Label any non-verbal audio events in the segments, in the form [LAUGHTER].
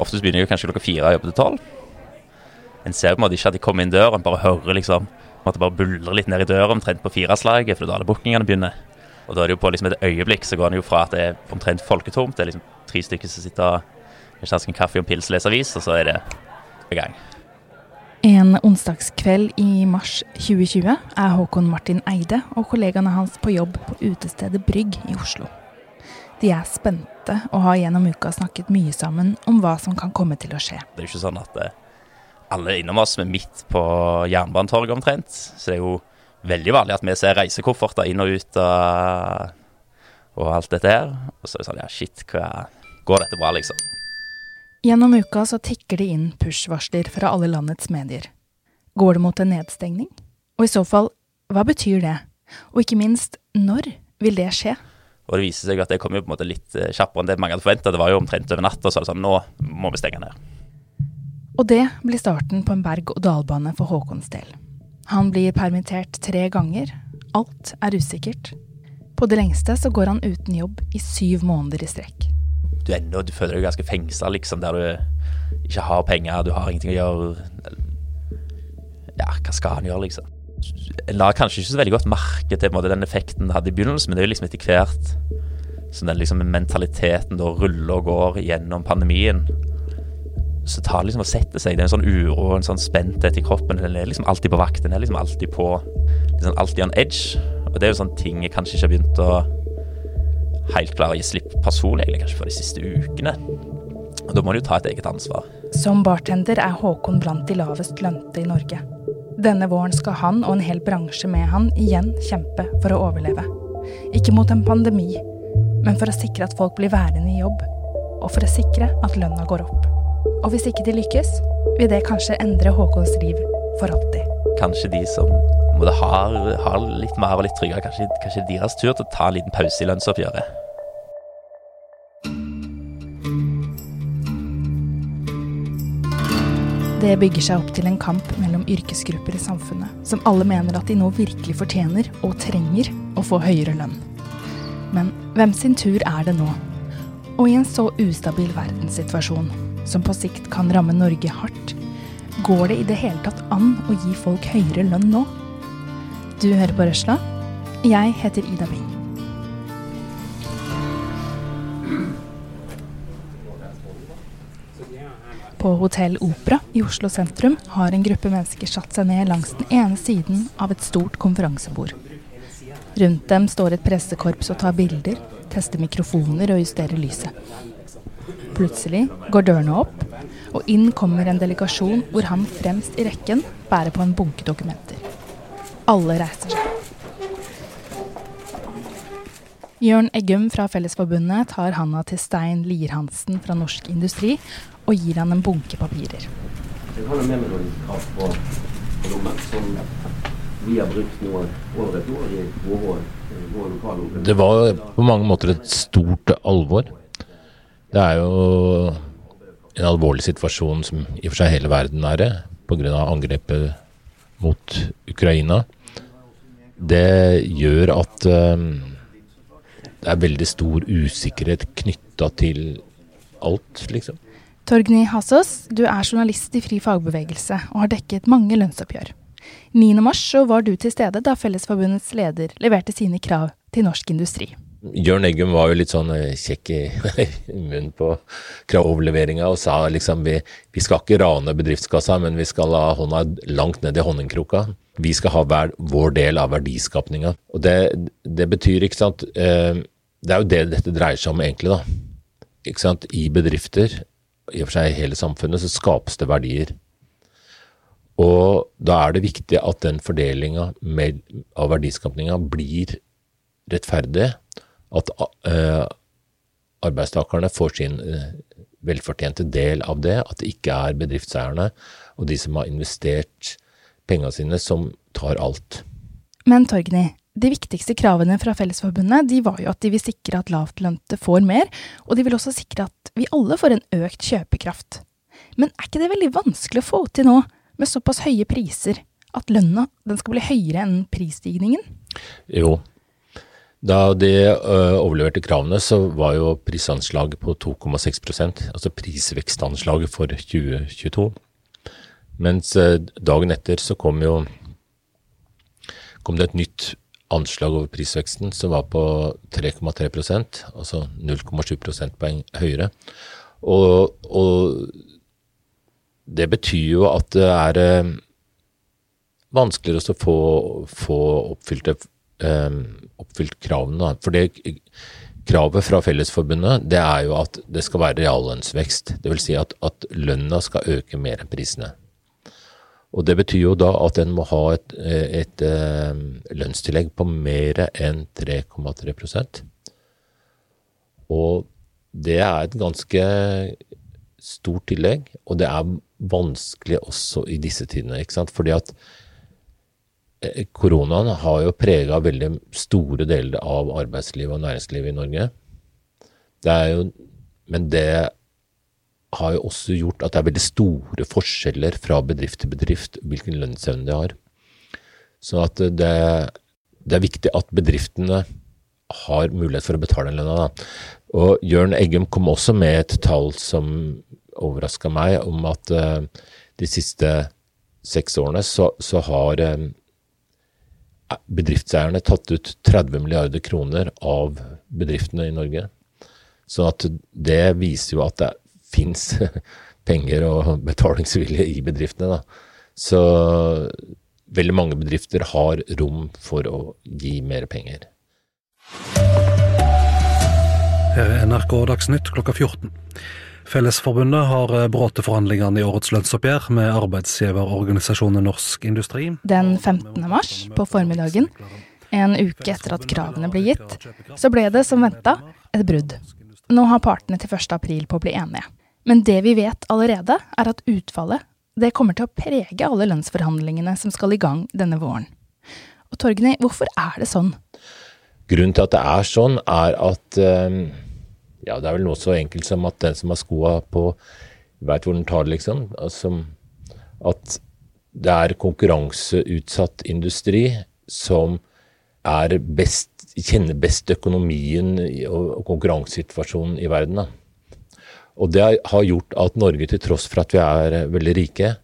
Oftest begynner jeg kanskje klokka fire og jobber til tolv. En ser på en måte ikke at de kommer inn døren, bare hører liksom at det bare buldrer litt ned i døra omtrent på fireslaget, for da alle bookingene begynner. Og da er det jo på liksom et øyeblikk så går det jo fra at det er omtrent folketomt, det er liksom tre stykker som sitter med en kaffe og en pils og leser avis, og så er det i gang. En onsdagskveld i mars 2020 er Håkon Martin Eide og kollegaene hans på jobb på utestedet Brygg i Oslo. De er spente og har gjennom uka snakket mye sammen om hva som kan komme til å skje. Det er jo ikke sånn at eh, alle innom oss er midt på Jernbanetorget omtrent. Så det er jo veldig vanlig at vi ser reisekofferter inn og ut og, og alt dette her. Og så er det sånn ja, shit, hva, går dette bra, liksom? Gjennom uka så tikker det inn push-varsler fra alle landets medier. Går det mot en nedstengning? Og i så fall, hva betyr det? Og ikke minst, når vil det skje? Og det viser seg at det kom jo på en måte litt eh, kjappere enn det mange hadde forventa. Det var jo omtrent over natta, så det sånn nå må vi stenge ned. Og det blir starten på en berg-og-dal-bane for Håkons del. Han blir permittert tre ganger. Alt er usikkert. På det lengste så går han uten jobb i syv måneder i strekk. Du, enda, du føler deg ganske fengsla, liksom, der du ikke har penger, du har ingenting å gjøre. Ja, hva skal han gjøre, liksom? La kanskje ikke så veldig godt merke til måte, den effekten det hadde i begynnelsen, men det er jo liksom etter hvert som den liksom, mentaliteten da ruller og går gjennom pandemien så tar det liksom og setter seg. Det er en sånn uro en sånn spenthet i kroppen. Den er liksom alltid på vakt. Den er liksom alltid på liksom Alltid on edge. Og det er jo sånne ting jeg kanskje ikke har begynt å helt klare å gi slipp personlig, egentlig kanskje for de siste ukene. Og da må du jo ta et eget ansvar. Som bartender er Håkon blant de lavest lønte i Norge. Denne våren skal han og en hel bransje med han igjen kjempe for å overleve. Ikke mot en pandemi, men for å sikre at folk blir værende i jobb. Og for å sikre at lønna går opp. Og hvis ikke de lykkes, vil det kanskje endre Håkons liv for alltid. Kanskje de som måtte ha, ha litt mer og litt tryggere, kanskje, kanskje deres tur til å ta en liten pause i lønnsoppgjøret. Det bygger seg opp til en kamp mellom yrkesgrupper i samfunnet, som alle mener at de nå virkelig fortjener og trenger å få høyere lønn. Men hvem sin tur er det nå? Og i en så ustabil verdenssituasjon som på sikt kan ramme Norge hardt, går det i det hele tatt an å gi folk høyere lønn nå? Du hører på Røsla. Jeg heter Ida Bing. På Hotell Opera i Oslo sentrum har en gruppe mennesker satt seg ned langs den ene siden av et stort konferansebord. Rundt dem står et pressekorps og tar bilder, tester mikrofoner og justerer lyset. Plutselig går dørene opp, og inn kommer en delegasjon hvor han fremst i rekken bærer på en bunke dokumenter. Alle reiser seg. Jørn Eggum fra Fellesforbundet tar handa til Stein Lierhansen fra Norsk Industri og gir han en bunke papirer. Jeg har med meg noen krav på, på lommen som vi har brukt nå over et år i våre, våre lokale Det var på mange måter et stort alvor. Det er jo en alvorlig situasjon som i og for seg hele verden er det, pga. angrepet mot Ukraina. Det gjør at um, det er veldig stor usikkerhet knytta til alt, liksom. Torgny Hasås, du er journalist i Fri fagbevegelse og har dekket mange lønnsoppgjør. 9.3 var du til stede da Fellesforbundets leder leverte sine krav til norsk industri. Jørn Eggum var jo litt sånn eh, kjekk i, [LAUGHS] munnen på kravleveringa og sa liksom vi, vi, skal ikke rane bedriftskassa, men vi skal ha hånda langt ned i honningkroka. Vi skal ha hver, vår del av verdiskapninga. Og det, det, betyr, ikke sant eh, Det er jo det dette dreier seg om egentlig, da. Ikke sant. I bedrifter, i og for seg i hele samfunnet, så skapes det verdier. Og da er det viktig at den fordelinga av verdiskapninga blir rettferdig at uh, arbeidstakerne får sin uh, velfortjente del av det. At det ikke er bedriftseierne og de som har investert penga sine, som tar alt. Men Torgny, de viktigste kravene fra Fellesforbundet de var jo at de vil sikre at lavtlønte får mer, og de vil også sikre at vi alle får en økt kjøpekraft. Men er ikke det veldig vanskelig å få til nå, med såpass høye priser, at lønna den skal bli høyere enn prisstigningen? Jo, Da de ø, overleverte kravene, så var jo prisanslaget på 2,6% altså prisvekstanslaget for 2022. Mens ø, dagen etter så kom jo kom det et nytt anslag over prisveksten som var på 3,3% altså 0,7 prosentpoeng høyere. Og, og det betyr jo at det er ø, vanskeligere å få, få oppfylte eh, oppfylt kravene. For det kravet fra Fellesforbundet det er jo at det skal være reallønnsvekst. Dvs. Si at, at lønna skal øke mer enn prisene. Og Det betyr jo da at en må ha et, et, et eh, lønnstillegg på mer enn 3,3% Og det er et ganske stort tillegg, og det er vanskelig også i disse tidene. ikke sant? Fordi at koronaen har jo prega veldig store deler av arbeidslivet og næringslivet i Norge. Det er jo, men det har jo også gjort at det er veldig store forskjeller fra bedrift til bedrift hvilken lønnsevne de har. Så at det, det, er viktig at bedriftene har mulighet for å betale lønna. Og Jørn Eggum kom også med et tall som overraska meg, om at uh, de siste seks årene så, så har uh, bedriftseierne tatt ut 30 milliarder kroner av bedriftene i Norge. Så at det viser jo at det fins [LAUGHS] penger og betalingsvilje i bedriftene. Da. Så veldig mange bedrifter har rom for å gi mer penger. Her er NRK Dagsnytt klokka 14. Fellesforbundet har eh, forhandlingene i årets lønnsoppgjør med arbeidsgiverorganisasjonen Norsk Industri. Den 15. mars på formiddagen, en uke etter at kravene ble gitt, så ble det som venta et brudd. Nå har partene til 1. april på å bli enige. Men det vi vet allerede, er at utfallet det kommer til å prege alle lønnsforhandlingene som skal i gang denne våren. Og Torgny, hvorfor er det sånn? Grunnen til at det er sånn, er at uh ja, det er vel noe så enkelt som at den som har skoa på, veit hvor den tar det, liksom. Altså, at det er konkurranseutsatt industri som er best, kjenner best økonomien og konkurransesituasjonen i verden. Da. Og det har gjort at Norge, til tross for at vi er veldig rike,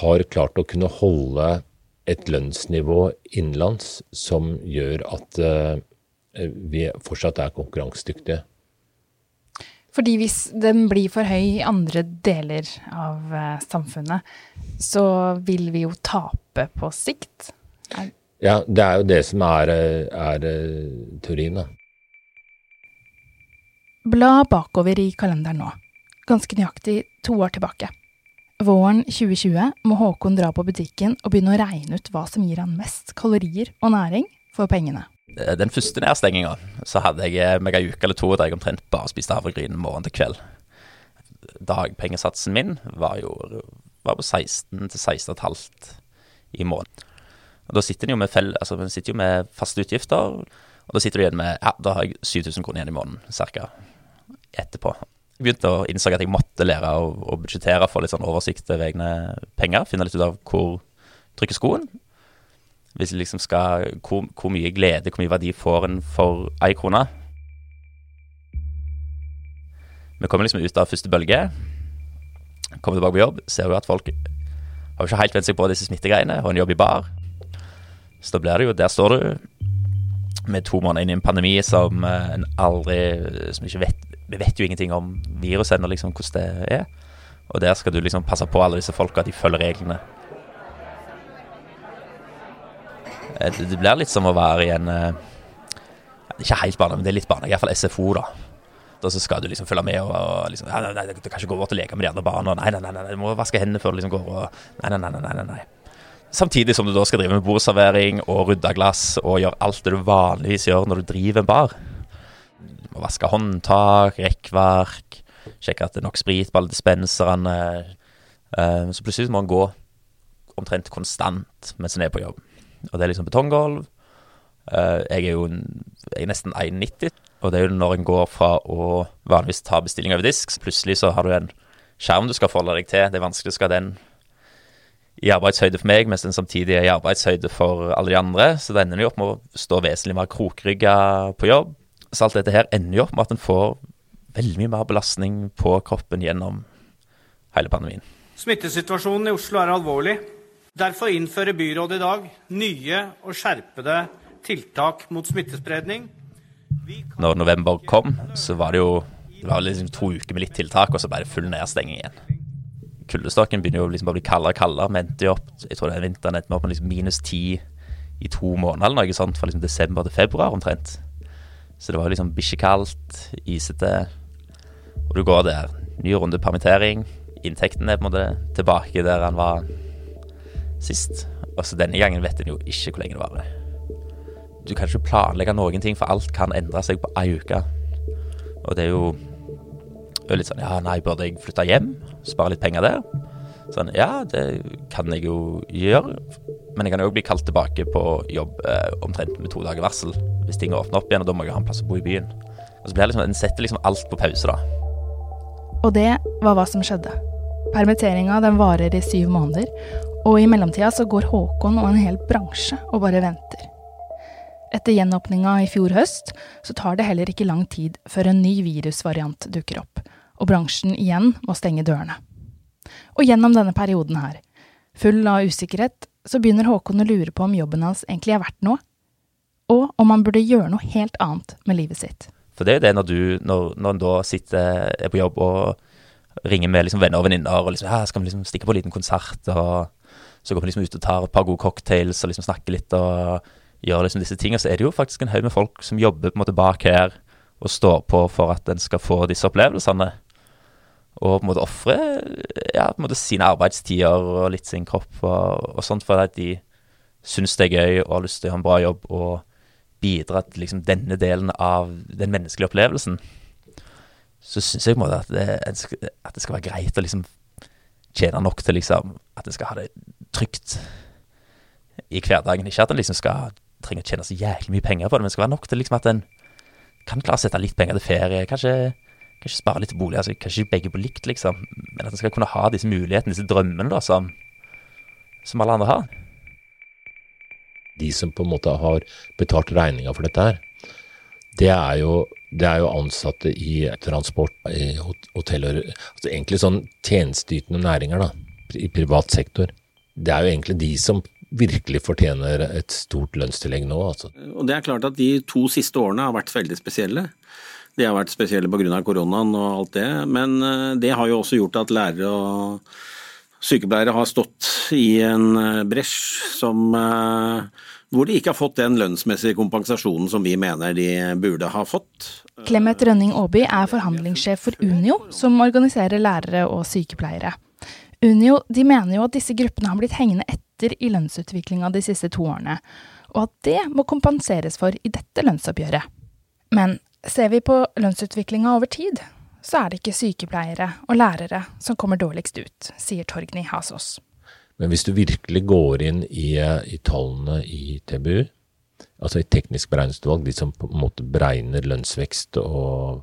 har klart å kunne holde et lønnsnivå innenlands som gjør at uh, vi fortsatt er konkurransedyktige. Fordi hvis den blir for høy i andre deler av uh, samfunnet, så vil vi jo tape på sikt. Er... Ja, det er jo det som er, er uh, teorien, da. Bla bakover i kalenderen nå. Ganske nøyaktig to år tilbake. Våren 2020 må Håkon dra på butikken og begynne å regne ut hva som gir han mest kalorier og næring for pengene. Den første nedstenginga så hadde jeg eh, meg ei uke eller to der jeg omtrent bare spiste havregryn morgen til kveld. Dagpengesatsen min var jo var på 16 til 16,5 i måneden. Og Da sitter en jo med, fell, altså, sitter jo med faste utgifter, og da sitter du igjen med ja, da har jeg 7000 kroner igjen i måneden, ca. etterpå. Jeg begynte å innså at jeg måtte lære å, å budsjettere, få litt sånn oversikt over egne penger. Finne litt ut av hvor trykker skoen. Hvis det liksom skal hvor, hvor, mye glede, hvor mye verdi får en for ei krone? Vi kommer liksom ut av første bølge. Kommer tilbake på jobb, ser jo at folk har ikke helt vent seg på disse smittegreiene, og en jobb i bar. Så da blir det jo Der står du med to måneder inn i en pandemi som eh, en aldri Som ikke vet Vi vet jo ingenting om viruset ennå, liksom, hvordan det er. Og der skal du liksom passe på alle disse folka, at de følger reglene. Eh, det blir litt som å være i en eh, Ikke helt barne, men det er litt barne. iallfall SFO, da. Og så skal du liksom følge med og, og liksom nei, nei, nei, Du kan ikke gå bort og leke med de andre barna. Nei, nei, nei, nei, du må vaske hendene før du liksom går og nei, nei. nei, nei, nei. Samtidig som du da skal drive med bordservering og rydde glass og gjøre alt det du vanligvis gjør når du driver en bar. Du må vaske håndtak, rekkverk, sjekke at det er nok sprit på alle dispenserne. Eh, så plutselig må en gå omtrent konstant mens en er på jobb og det er liksom betonggulv. Uh, jeg er jo jeg er nesten 1,90, og det er jo når en går fra å vanligvis ta bestilling over disk, plutselig så har du en skjerm du skal forholde deg til. Det er vanskelig skal den i arbeidshøyde for meg, mens den samtidig er i arbeidshøyde for alle de andre. Så da ender jo opp med å stå vesentlig mer krokrygga på jobb. Så alt dette her ender jo opp med at en får veldig mye mer belastning på kroppen gjennom hele pandemien. Smittesituasjonen i Oslo er alvorlig. Derfor innfører byrådet i dag nye og skjerpede tiltak mot smittespredning. Når november kom, så var det jo det var liksom to uker med litt tiltak, og så det full nedstenging igjen. Kuldestokken begynner jo liksom å bli kaldere og kaldere. Vi endte opp jeg tror det er vinteren endte opp med liksom minus ti i to måneder eller noe sånt, fra liksom desember til februar omtrent. Så det var liksom bikkjekaldt, isete. Og du går der. Ny runde permittering. Inntekten er på en måte tilbake der han var sist. Og så denne gangen vet en jo ikke hvor lenge det varer. Du kan ikke planlegge noen ting, for alt kan endre seg på ei uke. Og det er jo litt sånn Ja, nei, burde jeg flytte hjem? Spare litt penger der? Sånn, ja, det kan jeg jo gjøre. Men jeg kan jo bli kalt tilbake på jobb eh, omtrent med to dager varsel hvis ting åpner opp igjen, og da må jeg ha en plass å bo i byen. Og så blir det liksom, En setter liksom alt på pause, da. Og det var hva som skjedde. Permitteringa den varer i syv måneder, og i mellomtida så går Håkon og en hel bransje og bare venter. Etter gjenåpninga i fjor høst så tar det heller ikke lang tid før en ny virusvariant dukker opp, og bransjen igjen må stenge dørene. Og gjennom denne perioden her, full av usikkerhet, så begynner Håkon å lure på om jobben hans egentlig er verdt noe, og om han burde gjøre noe helt annet med livet sitt. For det er jo det når du, når, når da sitter er på jobb og ringer med liksom venner og venninner og liksom, skal vi liksom stikke på en liten konsert, og så går vi liksom ut og tar et par gode cocktails og liksom snakker litt og gjør liksom disse tingene, så er det jo faktisk en haug med folk som jobber på en måte bak her og står på for at en skal få disse opplevelsene. Og på en måte ofre ja, sine arbeidstider og litt sin kropp og, og sånt, for at de syns det er gøy og har lyst til å gjøre en bra jobb og bidra til liksom denne delen av den menneskelige opplevelsen, så syns jeg på en måte at det, at det, skal være greit å liksom tjene nok til liksom at en skal ha det trygt i hverdagen. Ikke at en liksom skal trenge å tjene så jæklig mye penger på det, men det skal være nok til liksom at en kan klare å sette litt penger til ferie. Kanskje Kanskje spare litt til bolig. altså Kanskje begge på likt, liksom. Men at en skal kunne ha disse mulighetene, disse drømmene, da, som, som alle andre har. De som på en måte har betalt regninga for dette her, det er jo, det er jo ansatte i transport, i hoteller altså Egentlig sånn tjenesteytende næringer, da. I privat sektor. Det er jo egentlig de som virkelig fortjener et stort lønnstillegg nå, altså. Og det er klart at de to siste årene har vært veldig spesielle. De har vært spesielle pga. koronaen og alt det, men eh, det har jo også gjort at lærere og sykepleiere har stått i en eh, bresj som eh, hvor de ikke har fått den lønnsmessige kompensasjonen som vi mener de burde ha fått. Clemet Rønning Aaby er forhandlingssjef for Unio, som organiserer lærere og sykepleiere. Unio de mener jo at disse gruppene har blitt hengende etter i lønnsutviklinga de siste to årene, og at det må kompenseres for i dette lønnsoppgjøret. Men Ser vi på lønnsutviklinga over tid, så er det ikke sykepleiere og lærere som kommer dårligst ut, sier Torgny Hasås. Men hvis du virkelig går inn i, i tallene i TBU, altså i teknisk beregningsutvalg, de som på en måte beregner lønnsvekst og,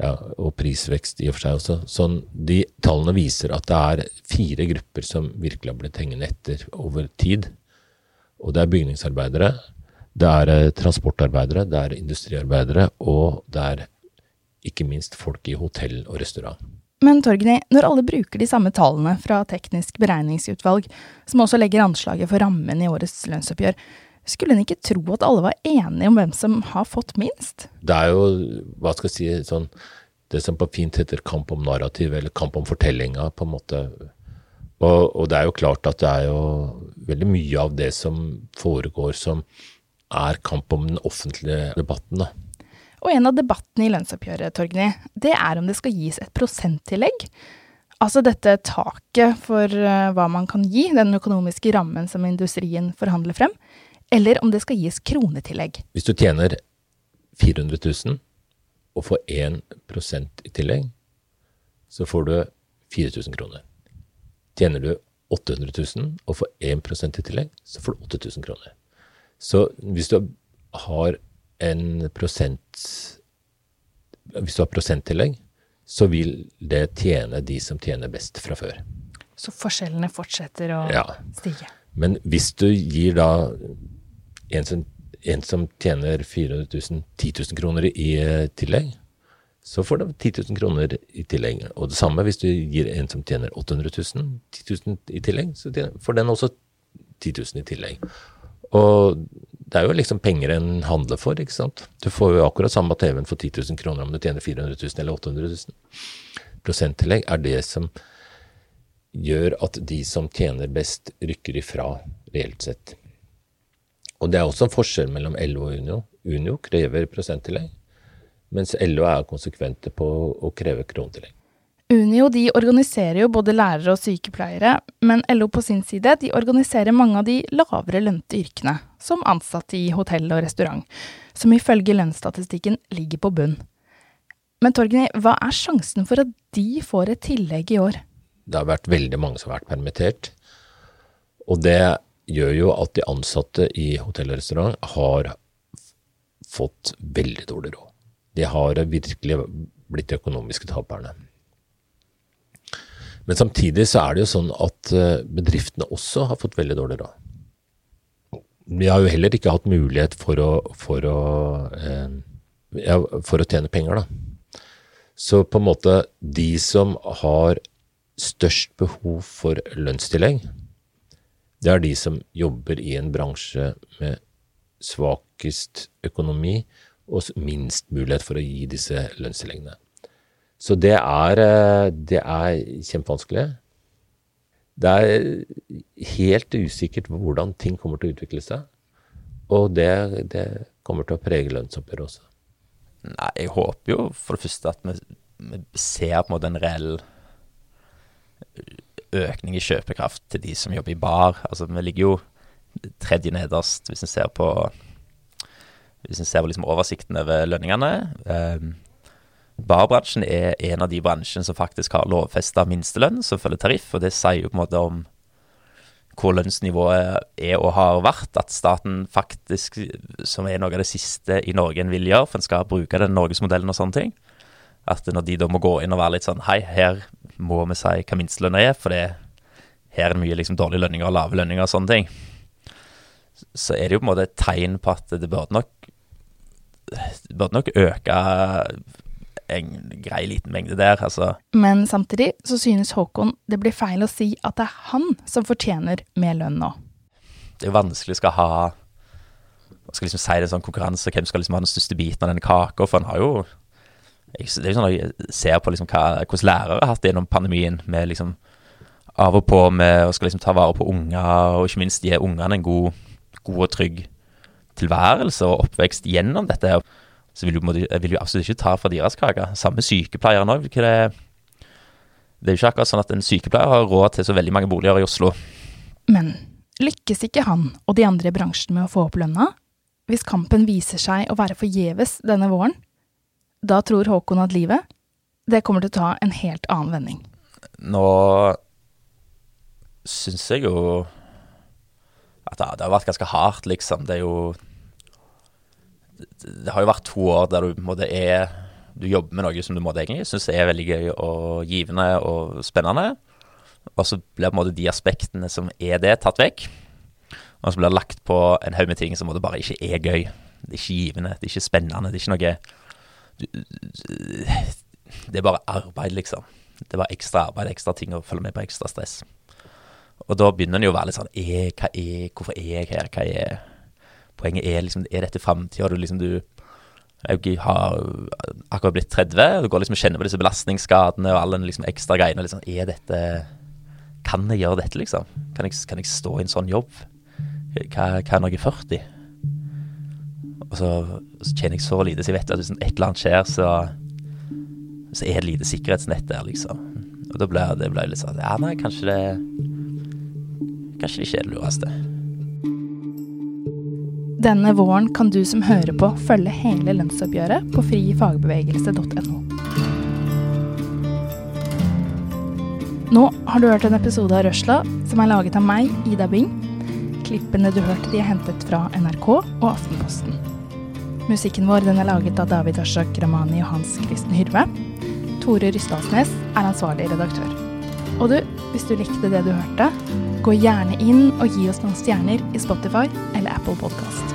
ja, og prisvekst i og for seg også, sånn, de tallene viser at det er fire grupper som virkelig har blitt hengende etter over tid. Og det er bygningsarbeidere, det er eh, transportarbeidere, det er industriarbeidere, og det er ikke minst folk i hotell og restaurant. Men Torgny, når alle bruker de samme tallene fra Teknisk beregningsutvalg, som også legger anslaget for rammen i årets lønnsoppgjør, skulle en ikke tro at alle var enige om hvem som har fått minst? Det er jo, hva skal jeg si, sånn det som på fint heter kamp om narrativ, eller kamp om fortellinga, på en måte. Og, og, det er jo klart at det er jo veldig mye av det som foregår som er kamp om den offentlige debatten. Da. Og en av debattene i lønnsoppgjøret, Torgny, det er om det skal gis et prosenttillegg. Altså dette taket for eh, hva man kan gi, den økonomiske rammen som industrien forhandler frem, eller om det skal gis kronetillegg. Hvis du tjener 400 000 og får 1 i tillegg, så får du 4000 kroner. Tjener du 800 000 og får 1 i tillegg, så får du 8000 kroner. Så hvis du har en prosent Hvis du har prosenttillegg, så vil det tjene de som tjener best fra før. Så forskjellene fortsetter å Ja. stige. Men hvis du gir da en som, en som tjener 400 000, 10 000 kroner i eh, tillegg, så får de 10 000 kroner i tillegg. Og det samme hvis du gir en som tjener 800 000, 10 000 i tillegg, så får den også 10 000 i tillegg. Og det er jo liksom penger en handler for, ikke sant. Du får jo akkurat samme TV-en for 10 000 kroner om du tjener 400 000 eller 800 000. Prosenttillegg er det som gjør at de som tjener best, rykker ifra reelt sett. Og det er også en forskjell mellom LO og Unio. Unio krever prosenttillegg, mens LO er konsekvente på å kreve kronetillegg. Unio de organiserer jo både lærere og sykepleiere, men LO på sin side de organiserer mange av de lavere lønte yrkene, som ansatte i hotell og restaurant, som ifølge lønnsstatistikken ligger på bunn. Men Torgny, hva er sjansen for at de får et tillegg i år? Det har vært veldig mange som har vært permittert. Og det gjør jo at de ansatte i hotell og restaurant har fått veldig dårlig råd. De har virkelig blitt de økonomiske taperne. Men samtidig så er det jo sånn at eh, bedriftene også har fått veldig dårlig råd. Vi har jo heller ikke hatt mulighet for å, for å, eh, for å tjene penger, da. Så på en måte de som har størst behov for lønnstillegg, det er de som jobber i en bransje med svakest økonomi og minst mulighet for å gi disse lønnstilleggene. Så det er, eh, det er kjempevanskelig. Det er helt usikkert hvordan ting kommer til å utvikle seg. Og det, det kommer til å prege lønnsoppgjøret også. Nei, jeg håper jo for det første at vi, vi ser på en måte en reell økning i kjøpekraft til de som jobber i bar. Altså, vi ligger jo tredje nederst hvis en ser på Hvis ser på liksom oversikten over lønningene. Barbransjen er en av de bransjene som faktisk har lovfesta minstelønn som følger tariff, og det sier jo på en måte om hvor lønnsnivået er og har vært. At staten faktisk, som er noe av det siste i Norge en vil gjøre, for en skal bruke den norgesmodellen og sånne ting, at når de da må gå inn og være litt sånn Hei, her må vi si hva minstelønna er, for det, her er det mye liksom dårlige lønninger og lave lønninger og sånne ting. Så er det jo på en måte et tegn på at det burde nok burde nok øke en grei liten mengde der. Altså Men samtidig så synes Håkon det blir feil å si at det er han som fortjener mer lønn nå. det er jo vanskelig å skal ha Man skal liksom si det sånn konkurranse, hvem skal liksom ha den største biten av den kaka, for han har jo jeg, Det er jo sånn at jeg ser på liksom hva, hvordan lærere har hatt det gjennom pandemien, med liksom av og på med å skal liksom ta vare på unger, og ikke minst gi ungene en god, god og trygg tilværelse og oppvekst gjennom dette. her. Så vil du, vil jo absolutt ikke ta fra deres kake. Samme sykepleiere nå. Det det er jo ikke akkurat sånn at en sykepleier har råd til så veldig mange boliger i Oslo. Men lykkes ikke han og de andre i bransjen med å få opp lønna? Hvis kampen viser seg å være forgjeves denne våren? Da tror Håkon at livet, det kommer til å ta en helt annen vending. Nå syns jeg jo at det, det har vært ganske hardt, liksom. Det er jo det, det har jo vært to år der du på er Du jobber med noe som du egentlig syns er veldig gøy og givende og spennende. Og så blir de aspektene som er det, tatt vekk. Og så blir det lagt på en haug med ting som bare ikke er gøy. Det er ikke givende, det er ikke spennende, det er ikke noe Det er bare arbeid, liksom. Det var ekstra arbeid, ekstra ting å følge med på, ekstra stress. Og da begynner en jo å være litt sånn er, hva er, Hvorfor er jeg her? Hva er Poenget er liksom Er dette framtida? Du liksom du jeg har akkurat blitt 30, og du går liksom og kjenner på disse belastningsskadene og alle den liksom ekstra greiene. Liksom, er dette Kan jeg gjøre dette, liksom? Kan jeg, kan jeg stå i en sånn jobb? Hva, hva når jeg er 40? Og så, så tjener jeg så lite, så jeg vet at hvis et eller annet skjer, så, så er det lite sikkerhetsnett der, liksom. Og da ble det ble litt sånn Ja, nei, kanskje det Kanskje det ikke er det lureste. Denne våren kan du som hører på følge hele lønnsoppgjøret på frifagbevegelse.no. Nå har du hørt en episode av Røsla som er laget av meg, Ida Bing. Klippene du hørte de er hentet fra NRK og Aftenposten. Musikken vår den er laget av David Ashak Ramani og Hans Kristen Hyrve. Tore Rysdalsnes er ansvarlig redaktør. Og du, hvis du likte det du hørte, gå gjerne inn og gi oss noen stjerner i Spotify eller Apple Podkast.